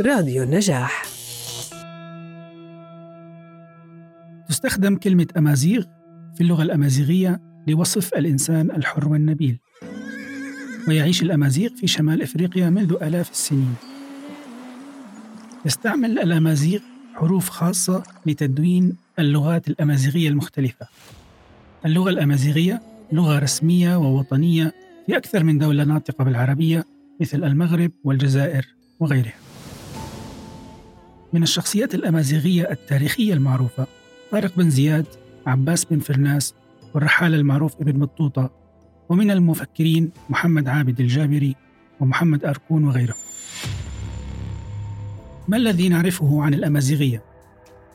راديو النجاح. تستخدم كلمة أمازيغ في اللغة الأمازيغية لوصف الإنسان الحر والنبيل ويعيش الأمازيغ في شمال إفريقيا منذ آلاف السنين. يستعمل الأمازيغ حروف خاصة لتدوين اللغات الأمازيغية المختلفة. اللغة الأمازيغية لغة رسمية ووطنية في أكثر من دولة ناطقة بالعربية مثل المغرب والجزائر وغيرها. من الشخصيات الأمازيغية التاريخية المعروفة طارق بن زياد عباس بن فرناس والرحالة المعروف ابن بطوطة ومن المفكرين محمد عابد الجابري ومحمد أركون وغيرهم ما الذي نعرفه عن الأمازيغية؟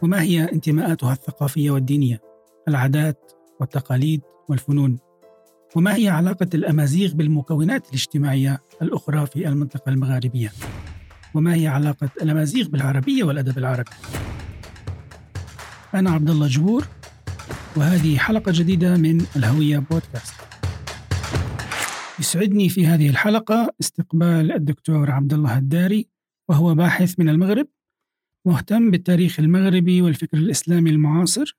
وما هي انتماءاتها الثقافية والدينية؟ العادات والتقاليد والفنون وما هي علاقة الأمازيغ بالمكونات الاجتماعية الأخرى في المنطقة المغاربية؟ وما هي علاقة الأمازيغ بالعربية والأدب العربي؟ أنا عبد الله جبور وهذه حلقة جديدة من الهوية بودكاست. يسعدني في هذه الحلقة استقبال الدكتور عبد الله الداري وهو باحث من المغرب مهتم بالتاريخ المغربي والفكر الإسلامي المعاصر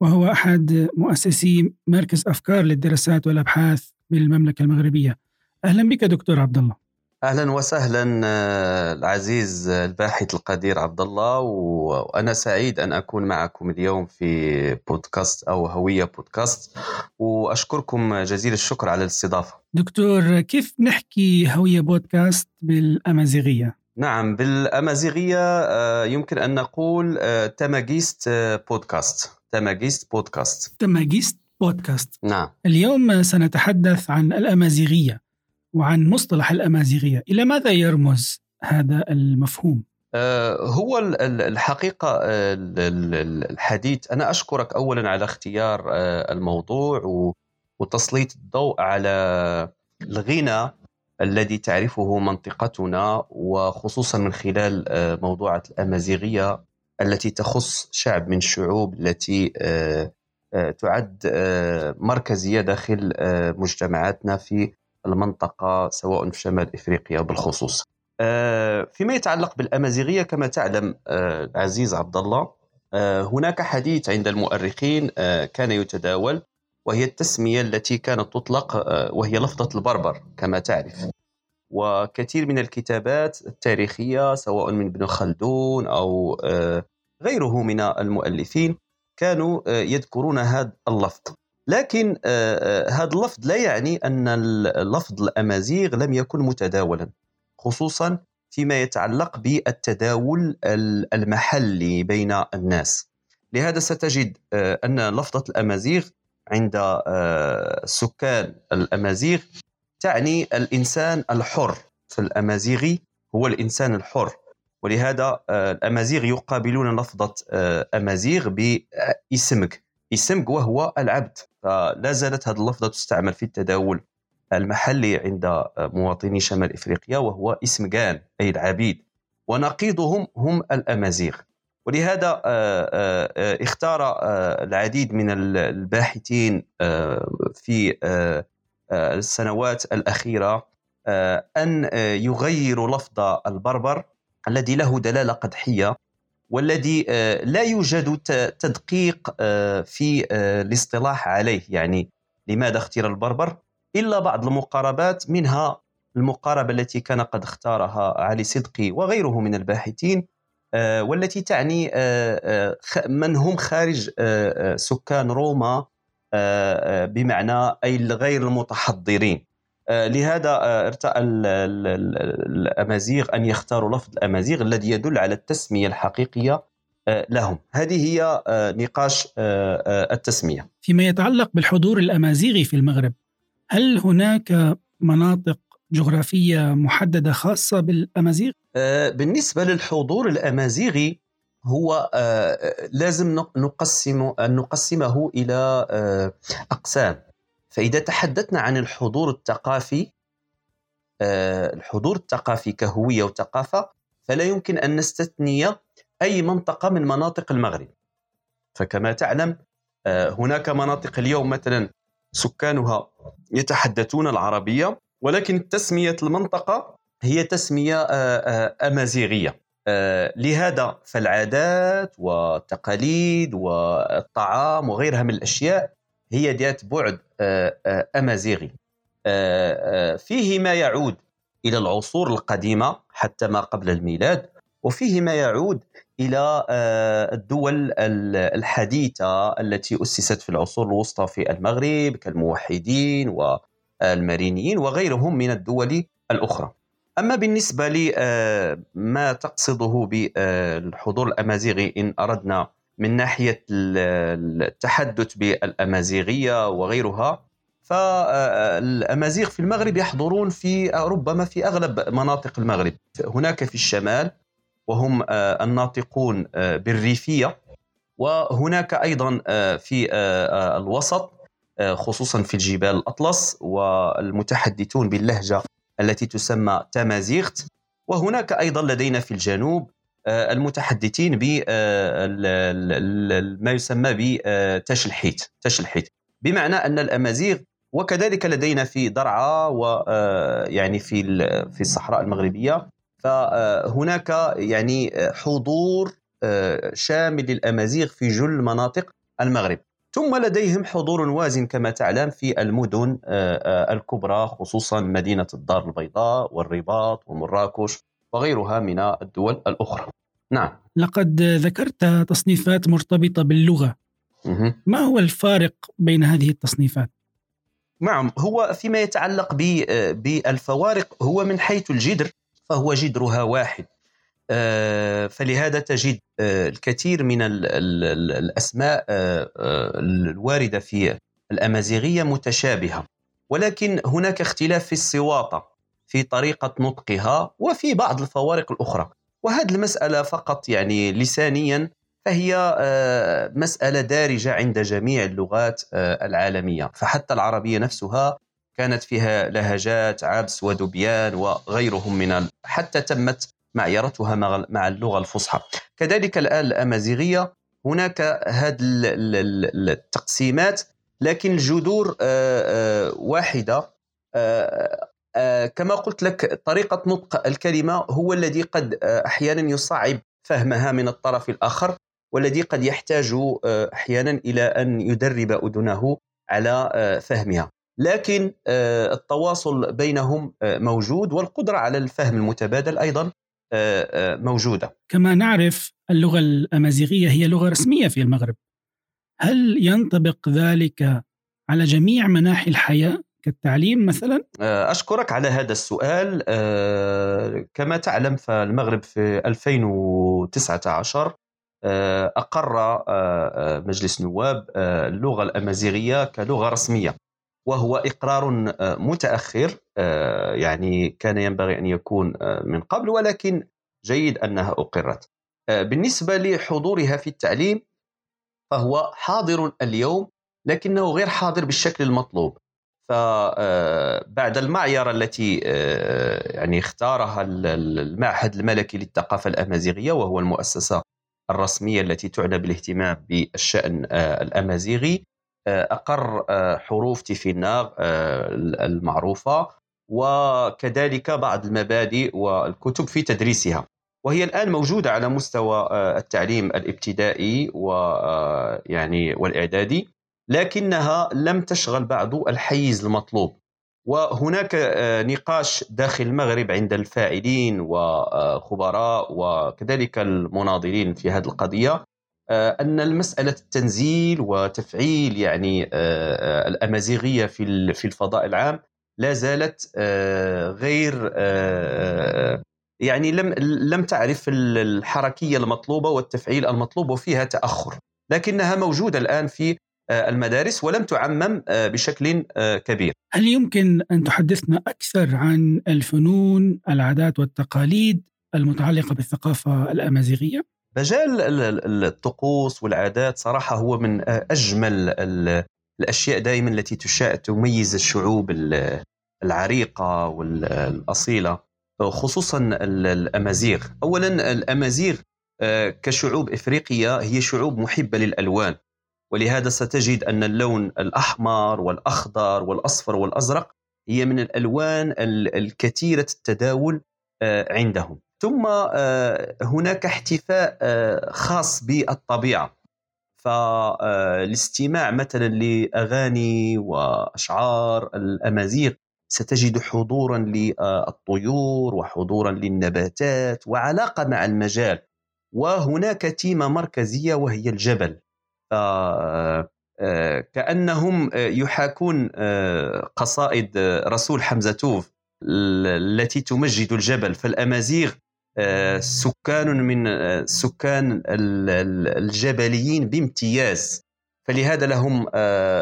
وهو أحد مؤسسي مركز أفكار للدراسات والأبحاث بالمملكة المغربية أهلا بك دكتور عبد الله أهلا وسهلا آه، العزيز الباحث القدير عبد الله وأنا سعيد أن أكون معكم اليوم في بودكاست أو هوية بودكاست وأشكركم جزيل الشكر على الاستضافة. دكتور كيف نحكي هوية بودكاست بالأمازيغية؟ نعم بالأمازيغية آه، يمكن أن نقول آه، تماجيست بودكاست. تماجيست بودكاست. تماجيست بودكاست. نعم. اليوم سنتحدث عن الأمازيغية. وعن مصطلح الأمازيغية، إلى ماذا يرمز هذا المفهوم؟ هو الحقيقة الحديث أنا أشكرك أولا على اختيار الموضوع وتسليط الضوء على الغنى الذي تعرفه منطقتنا وخصوصا من خلال موضوعة الأمازيغية التي تخص شعب من الشعوب التي تعد مركزية داخل مجتمعاتنا في المنطقة سواء في شمال إفريقيا بالخصوص. آه، فيما يتعلق بالأمازيغية كما تعلم آه، عزيز عبد الله آه، هناك حديث عند المؤرخين كان يتداول وهي التسمية التي كانت تطلق وهي لفظة البربر كما تعرف. وكثير من الكتابات التاريخية سواء من ابن خلدون أو غيره من المؤلفين كانوا يذكرون هذا اللفظ. لكن هذا اللفظ لا يعني أن لفظ الأمازيغ لم يكن متداولا خصوصا فيما يتعلق بالتداول المحلي بين الناس. لهذا ستجد أن لفظة الأمازيغ عند سكان الأمازيغ تعني الإنسان الحر. فالأمازيغي هو الإنسان الحر. ولهذا الأمازيغ يقابلون لفظة أمازيغ باسمك اسمك وهو العبد. فلا زالت هذه اللفظة تستعمل في التداول المحلي عند مواطني شمال إفريقيا وهو اسم جان اي العبيد ونقيضهم هم الأمازيغ. ولهذا آه، آه، آه، اختار العديد من الباحثين في السنوات الأخيرة أن يغيروا لفظ البربر الذي له دلالة قدحية. والذي آه، لا يوجد تدقيق آه، في آه، الاصطلاح عليه. يعني لماذا اختير البربر؟ إلا بعض المقاربات منها المقاربة التي كان قد اختارها علي صدقي وغيره من الباحثين والتي تعني من هم خارج سكان روما بمعنى أي غير المتحضرين. لهذا آه، ارتأى الأمازيغ أن يختاروا لفظ الأمازيغ الذي يدل على التسمية الحقيقية آه، لهم. هذه هي نقاش التسمية. فيما يتعلق بالحضور الأمازيغي في المغرب هل هناك مناطق جغرافية محددة خاصة بالأمازيغ؟ بالنسبة للحضور الأمازيغي هو لازم نقسم نقسمه إلى أقسام. فإذا تحدثنا عن الحضور الثقافي آه، الحضور الثقافي كهوية وثقافة فلا يمكن أن نستثني أي منطقة من مناطق المغرب. فكما تعلم آه، هناك مناطق اليوم مثلا سكانها يتحدثون العربية ولكن تسمية المنطقة هي تسمية آه، أمازيغية. لهذا فالعادات والتقاليد والطعام وغيرها من الأشياء هي ذات بعد أمازيغي فيه ما يعود إلى العصور القديمة حتى ما قبل الميلاد وفيه ما يعود إلى آه، الدول الحديثة التي أسست في العصور الوسطى في المغرب كالموحدين والمارينيين وغيرهم من الدول الأخرى. أما بالنسبة لما آه، تقصده بالحضور الأمازيغي إن أردنا من ناحية التحدث بالأمازيغية وغيرها فالامازيغ في المغرب يحضرون في ربما في أغلب مناطق المغرب. هناك في الشمال وهم آه، الناطقون آه، بالريفية وهناك أيضا آه، في الوسط خصوصا في الجبال الأطلس والمتحدثون باللهجة التي تسمى تامازيغت وهناك أيضا لدينا في الجنوب المتحدثين ب ما يسمى بتشلحيت تشلحيت بمعنى أن الأمازيغ وكذلك لدينا في درعا ويعني في في الصحراء المغربية فهناك يعني حضور آه، شامل للأمازيغ في جل مناطق المغرب. ثم لديهم حضور وازن كما تعلم في المدن آه، آه، الكبرى خصوصا مدينة الدار البيضاء والرباط ومراكش. وغيرها من الدول الأخرى. نعم. لقد ذكرت تصنيفات مرتبطة باللغة. ما هو الفارق بين هذه التصنيفات؟ نعم هو فيما يتعلق بالفوارق هو من حيث الجذر فهو جذرها واحد آه، فلهذا تجد آه، الكثير من الأسماء آه، الواردة في الأمازيغية متشابهة ولكن هناك اختلاف في الصواطه في طريقة نطقها وفي بعض الفوارق الأخرى. وهذه المسألة فقط يعني لسانيا فهي مسألة دارجة عند جميع اللغات العالمية. فحتى العربية نفسها كانت فيها لهجات عبس ودبيان وغيرهم من حتى تمت معيرتها مع اللغة الفصحى. كذلك الآن الأمازيغية هناك هذه التقسيمات لكن الجذور آه، آه، واحدة آه، كما قلت لك طريقة نطق الكلمة هو الذي قد أحيانا يصعب فهمها من الطرف الآخر والذي قد يحتاج أحيانا إلى أن يدرب أذنه على فهمها. لكن آه، التواصل بينهم آه، موجود والقدرة على الفهم المتبادل أيضا آه، موجودة. كما نعرف اللغة الأمازيغية هي لغة رسمية في المغرب. هل ينطبق ذلك على جميع مناحي الحياة؟ كالتعليم مثلا؟ أشكرك على هذا السؤال. كما تعلم فالمغرب في 2019 أقر مجلس النواب اللغة الأمازيغية كلغة رسمية وهو إقرار آه، متأخر آه، يعني كان ينبغي أن يكون آه، من قبل ولكن جيد أنها أقرت. بالنسبة لحضورها في التعليم فهو حاضر اليوم لكنه غير حاضر بالشكل المطلوب. فبعد المعيرة التي يعني اختارها المعهد الملكي للثقافة الأمازيغية وهو المؤسسة الرسمية التي تعنى بالاهتمام بالشأن الأمازيغي أقر آه، حروف تيفيناغ آه، المعروفة وكذلك بعض المبادئ والكتب في تدريسها. وهي الآن موجودة على مستوى آه، التعليم الابتدائي ويعني والإعدادي. لكنها لم تشغل بعد الحيز المطلوب. وهناك نقاش داخل المغرب عند الفاعلين وخبراء وكذلك المناضلين في هذه القضية آه، أن المسألة التنزيل وتفعيل يعني آه، آه، الأمازيغية في في الفضاء العام لا زالت غير يعني لم لم تعرف الحركية المطلوبة والتفعيل المطلوب وفيها تأخر. لكنها موجودة الآن في المدارس ولم تعمم بشكل كبير. هل يمكن أن تحدثنا أكثر عن الفنون، العادات والتقاليد المتعلقة بالثقافة الأمازيغية؟ مجال الطقوس والعادات صراحة هو من أجمل الأشياء دائما التي تشاء تميز الشعوب العريقة والأصيلة خصوصا الأمازيغ اولا الأمازيغ آه، كشعوب إفريقية هي شعوب محبة للألوان ولهذا ستجد أن اللون الأحمر والأخضر والأصفر والأزرق هي من الألوان الكثيرة التداول آه، عندهم. ثم هناك احتفاء خاص بالطبيعة. فالاستماع مثلا لأغاني وأشعار الأمازيغ ستجد حضورا للطيور وحضورا للنباتات وعلاقة مع المجال. وهناك تيمة مركزية وهي الجبل. كأنهم يحاكون قصائد رسول حمزة توف التي تمجد الجبل. فالأمازيغ سكان من سكان الجبليين بامتياز. فلهذا لهم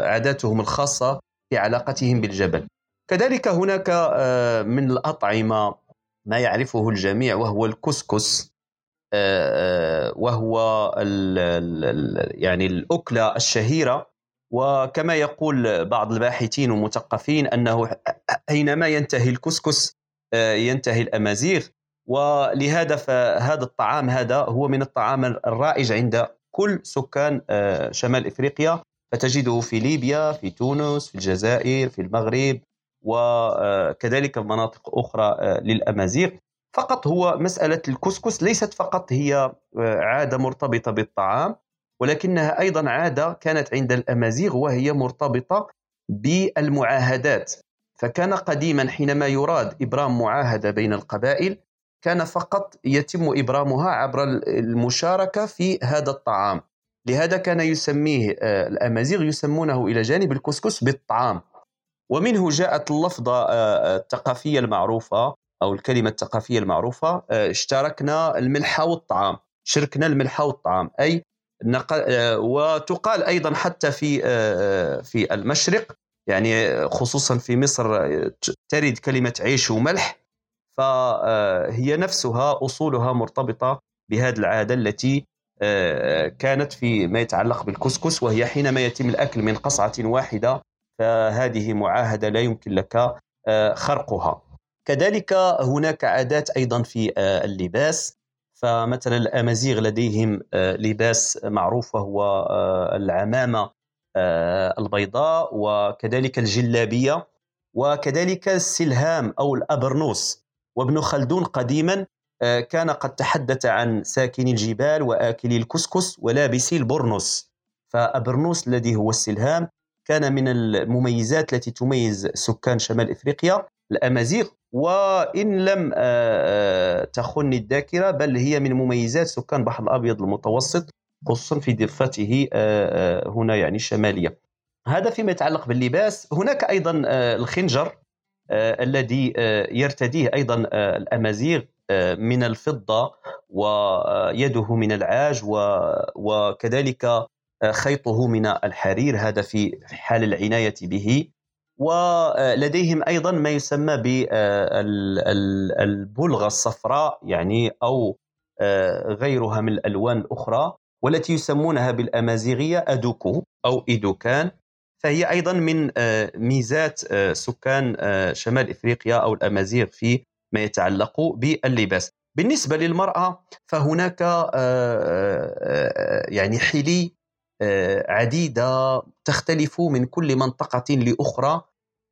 عاداتهم الخاصة في علاقتهم بالجبل. كذلك هناك من الأطعمة ما يعرفه الجميع وهو الكسكس. وهو يعني الأكلة الشهيرة. وكما يقول بعض الباحثين والمثقفين أنه اينما ينتهي الكسكس ينتهي الأمازيغ. ولهذا فهذا الطعام هذا هو من الطعام الرائج عند كل سكان آه، شمال إفريقيا. فتجده في ليبيا في تونس في الجزائر في المغرب. وكذلك مناطق أخرى آه، للأمازيغ. فقط هو مسألة الكسكس ليست فقط هي آه، عادة مرتبطة بالطعام ولكنها أيضا عادة كانت عند الأمازيغ وهي مرتبطة بالمعاهدات. فكان قديما حينما يراد إبرام معاهدة بين القبائل كان فقط يتم إبرامها عبر المشاركة في هذا الطعام. لهذا كان يسميه آه، الأمازيغ يسمونه إلى جانب الكسكس بالطعام. ومنه جاءت اللفظة آه، الثقافية المعروفة أو الكلمة الثقافية المعروفة اشتركنا الملح والطعام شركنا الملح والطعام أي وتقال أيضا حتى في في المشرق يعني خصوصا في مصر ترد كلمة عيش وملح فهي نفسها أصولها مرتبطة بهذه العادة التي آه، كانت في ما يتعلق بالكسكس وهي حينما يتم الأكل من قصعة واحدة فهذه معاهدة لا يمكن لك آه، خرقها. كذلك هناك عادات أيضا في آه، اللباس. فمثلا الأمازيغ لديهم لباس معروف وهو العمامة البيضاء وكذلك الجلابية وكذلك السلهام أو الأبرنوس. وابن خلدون قديما آه، كان قد تحدث عن ساكني الجبال وآكلي الكسكس ولابسي البرنس فأبرنوس الذي هو السلهام كان من المميزات التي تميز سكان شمال إفريقيا. الأمازيغ وإن لم آه، آه، تخني الذاكرة بل هي من مميزات سكان البحر الأبيض المتوسط خصوصا في ضفته هنا يعني الشمالية هذا فيما يتعلق باللباس. هناك أيضا الخنجر آه، الذي آه، يرتديه أيضا آه، الأمازيغ من الفضة ويده من العاج وكذلك خيطه من الحرير. هذا في حال العناية به. ولديهم أيضا ما يسمى بالبلغه الصفراء يعني أو غيرها من الألوان الأخرى والتي يسمونها بالأمازيغية أدوكو أو إيدوكان فهي أيضا من آه، ميزات آه، سكان آه، شمال إفريقيا أو الأمازيغ في ما يتعلق باللباس. بالنسبة للمرأة فهناك يعني حلي عديدة تختلف من كل منطقة لأخرى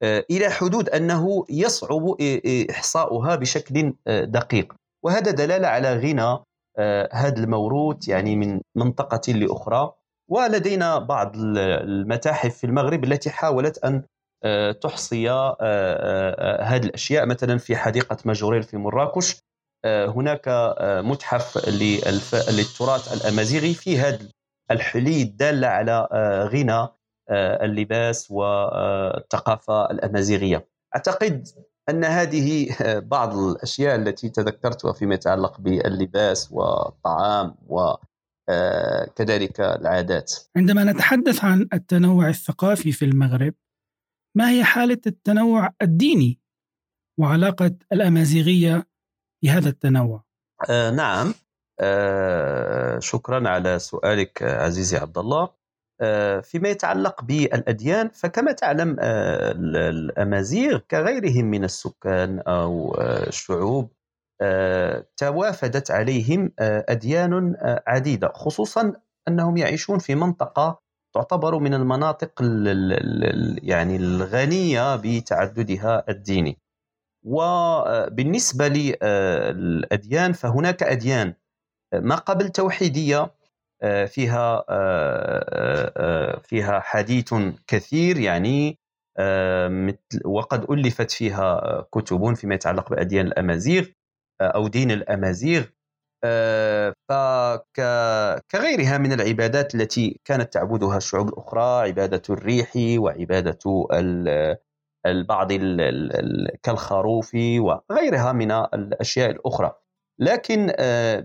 إلى حدود أنه يصعب إحصاؤها بشكل دقيق. وهذا دلالة على غنى هذا الموروث يعني من منطقة لأخرى. ولدينا بعض المتاحف في المغرب التي حاولت أن آه، تحصي آه، آه، هذه الأشياء. مثلا في حديقة ماجوريل في مراكش هناك متحف للتراث الأمازيغي في هذا الحلي الداله على غنى اللباس والثقافه الأمازيغية. أعتقد أن هذه بعض الأشياء التي تذكرتها فيما يتعلق باللباس والطعام و آه، كذلك العادات. عندما نتحدث عن التنوع الثقافي في المغرب ما هي حالة التنوع الديني وعلاقة الأمازيغية بهذا التنوع؟ آه نعم. آه شكرا على سؤالك عزيزي عبد الله. آه فيما يتعلق بالأديان فكما تعلم آه الأمازيغ كغيرهم من السكان آه، الشعوب آه، توافدت عليهم آه، أديان آه، عديدة خصوصا أنهم يعيشون في منطقة تعتبر من المناطق يعني الغنية بتعددها الديني. وبالنسبة للأديان فهناك أديان ما قبل توحيدية فيها فيها حديث كثير يعني وقد ألفت فيها كتب فيما يتعلق بأديان الأمازيغ أو دين الأمازيغ فكغيرها من العبادات التي كانت تعبدها الشعوب الأخرى عبادة الريح وعبادة البعض كالخروف وغيرها من الأشياء الأخرى. لكن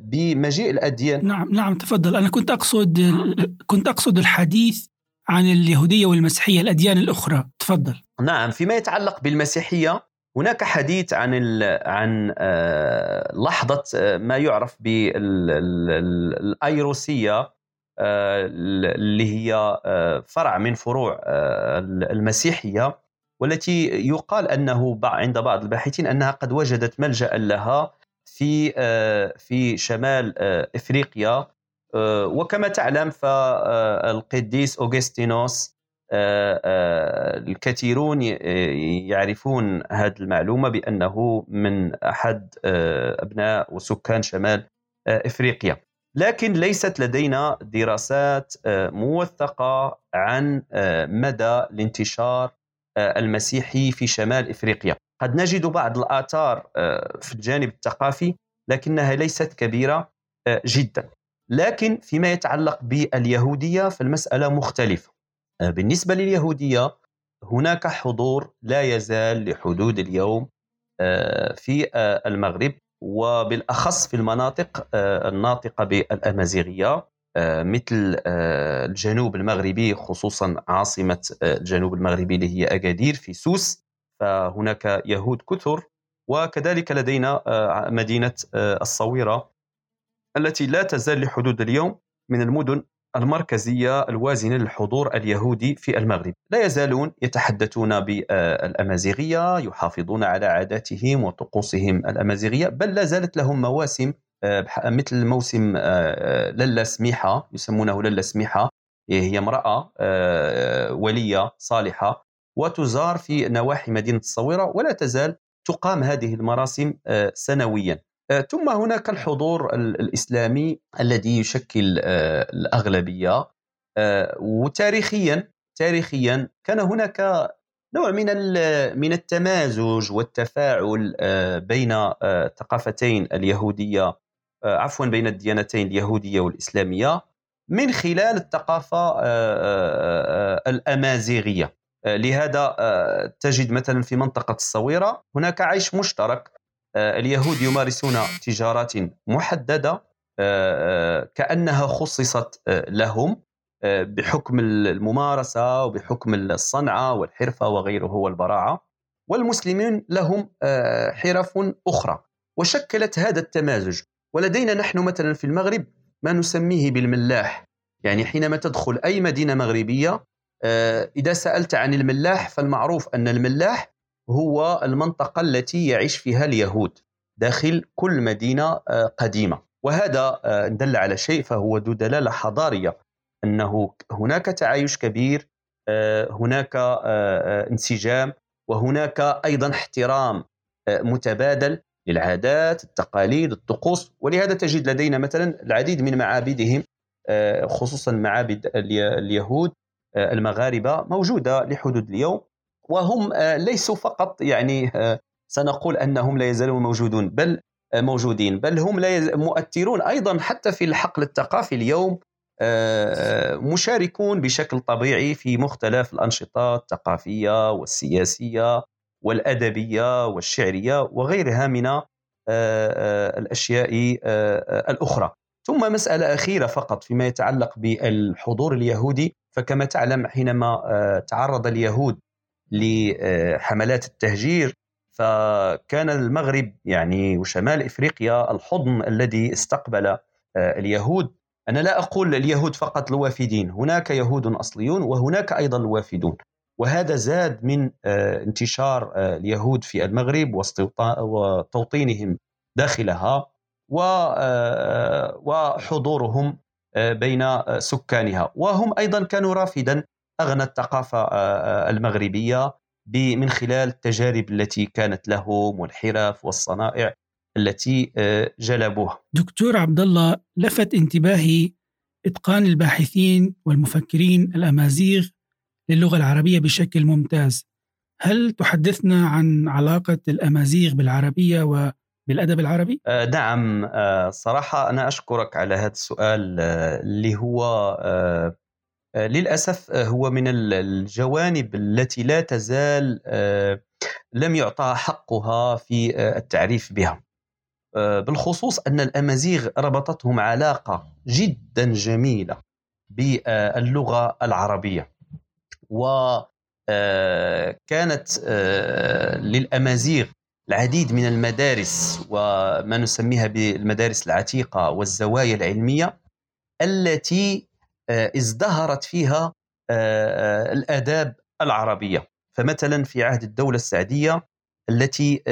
بمجيء الأديان. نعم نعم تفضل. أنا كنت أقصد كنت أقصد الحديث عن اليهودية والمسيحية الأديان الأخرى. تفضل. نعم فيما يتعلق بالمسيحية هناك حديث عن عن آه، لحظة آه، ما يعرف بالأيروسية آه، اللي هي فرع من فروع المسيحية والتي يقال أنه عند بعض الباحثين أنها قد وجدت ملجأ لها في في شمال إفريقيا وكما تعلم فالقديس أوغستينوس آه، آه، الكثيرون يعرفون هذه المعلومة بأنه من أحد آه، أبناء وسكان شمال إفريقيا. لكن ليست لدينا دراسات موثقة عن مدى الانتشار المسيحي في شمال إفريقيا. قد نجد بعض الآثار في الجانب الثقافي لكنها ليست كبيرة جدا. لكن فيما يتعلق باليهودية فالمسألة مختلفة. آه، بالنسبة لليهودية هناك حضور لا يزال لحدود اليوم آه، في آه، المغرب وبالأخص في المناطق الناطقة بالأمازيغية مثل الجنوب المغربي خصوصا عاصمة الجنوب المغربي اللي هي أكادير في سوس. فهناك يهود كثر وكذلك لدينا مدينة الصويرة التي لا تزال لحدود اليوم من المدن المركزية الوازنة للحضور اليهودي في المغرب. لا يزالون يتحدثون بالأمازيغية يحافظون على عاداتهم وطقوسهم الأمازيغية بل لا زالت لهم مواسم آه، مثل موسم آه، آه، للا سميحة يسمونه للا سميحة هي امرأة ولية صالحة. وتزار في نواحي مدينة الصويرة ولا تزال تقام هذه المراسم سنويا. آه، ثم هناك الحضور الإسلامي الذي يشكل آه، الأغلبية. آه، وتاريخيا تاريخيا كان هناك نوع من من التمازج والتفاعل بين الثقافتين اليهودية عفوا بين الديانتين اليهودية والإسلامية من خلال الثقافة الأمازيغية. لهذا تجد مثلا في منطقة الصويرة هناك عيش مشترك. آه، اليهود يمارسون تجارات محددة آه، آه، كأنها خصصت لهم بحكم الممارسة وبحكم الصنعة والحرفة وغيره والبراعة. والمسلمين لهم حرف أخرى. وشكلت هذا التمازج. ولدينا نحن مثلا في المغرب ما نسميه بالملاح. يعني حينما تدخل أي مدينة مغربية إذا سألت عن الملاح فالمعروف أن الملاح هو المنطقة التي يعيش فيها اليهود داخل كل مدينة آه، قديمة. وهذا آه، دل على شيء فهو ذو دلالة حضارية أنه هناك تعايش كبير آه، هناك انسجام وهناك أيضا احترام متبادل للعادات التقاليد الطقوس. ولهذا تجد لدينا مثلا العديد من معابدهم خصوصا معابد اليهود المغاربة موجودة لحدود اليوم وهم آه، ليسوا فقط يعني آه، سنقول أنهم لا يزالون موجودون بل آه، موجودين بل هم لا مؤثرون أيضا حتى في الحقل الثقافي اليوم مشاركون بشكل طبيعي في مختلف الأنشطة الثقافية والسياسية والأدبية والشعرية وغيرها من الأشياء الأخرى. ثم مسألة أخيرة فقط فيما يتعلق بالحضور اليهودي. فكما تعلم حينما تعرض اليهود لحملات التهجير فكان المغرب يعني وشمال إفريقيا الحضن الذي استقبل آه، اليهود. أنا لا أقول اليهود فقط الوافدين هناك يهود أصليون وهناك أيضا الوافدون وهذا زاد من آه، انتشار آه، اليهود في المغرب وتوطينهم داخلها وحضورهم بين سكانها وهم أيضا كانوا رافدا أغنى الثقافة آه، آه، المغربية من خلال التجارب التي كانت لهم والحرف والصنائع التي آه، جلبوها. دكتور عبد الله لفت انتباهي إتقان الباحثين والمفكرين الأمازيغ للغة العربية بشكل ممتاز. هل تحدثنا عن علاقة الأمازيغ بالعربية وبالادب العربي؟ آه نعم آه صراحة أنا أشكرك على هذا السؤال آه اللي هو للأسف هو من الجوانب التي لا تزال لم يعطى حقها في التعريف بها. بالخصوص أن الأمازيغ ربطتهم علاقة جدا جميلة باللغة العربية وكانت للأمازيغ العديد من المدارس وما نسميها بالمدارس العتيقة والزوايا العلمية التي آه، ازدهرت فيها الآداب العربية. فمثلا في عهد الدولة السعدية التي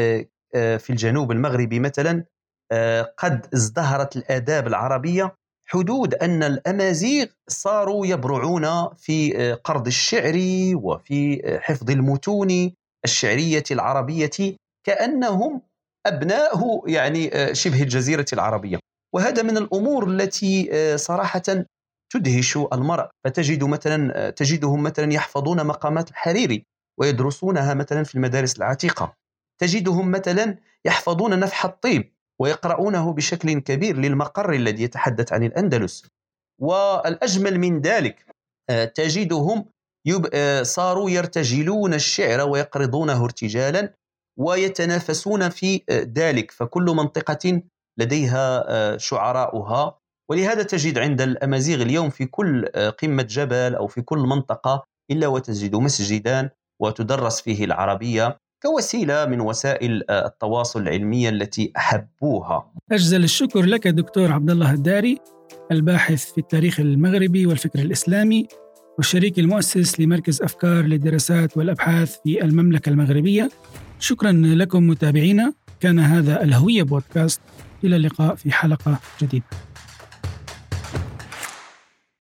آه، في الجنوب المغربي مثلا آه، قد ازدهرت الآداب العربية حدود أن الأمازيغ صاروا يبرعون في آه، قرض الشعر وفي حفظ المتون الشعرية العربية كأنهم أبناء يعني شبه الجزيرة العربية. وهذا من الأمور التي صراحة تدهش المرء. فتجد مثلا تجدهم مثلا يحفظون مقامات الحريري ويدرسونها مثلا في المدارس العتيقة. تجدهم مثلا يحفظون نفح الطيب ويقرؤونه بشكل كبير للمقر الذي يتحدث عن الأندلس. والأجمل من ذلك آه، تجدهم آه، صاروا يرتجلون الشعر ويقرضونه ارتجالا ويتنافسون في آه، ذلك فكل منطقة لديها شعراؤها ولهذا تجد عند الأمازيغ اليوم في كل قمة جبل أو في كل منطقة إلا وتجد مسجدا وتدرس فيه العربية كوسيلة من وسائل آه، التواصل العلمية التي أحبوها. أجزل الشكر لك دكتور عبد الله الداري الباحث في التاريخ المغربي والفكر الإسلامي والشريك المؤسس لمركز أفكار للدراسات والأبحاث في المملكة المغربية. شكرا لكم متابعينا كان هذا الهوية بودكاست إلى اللقاء في حلقة جديدة.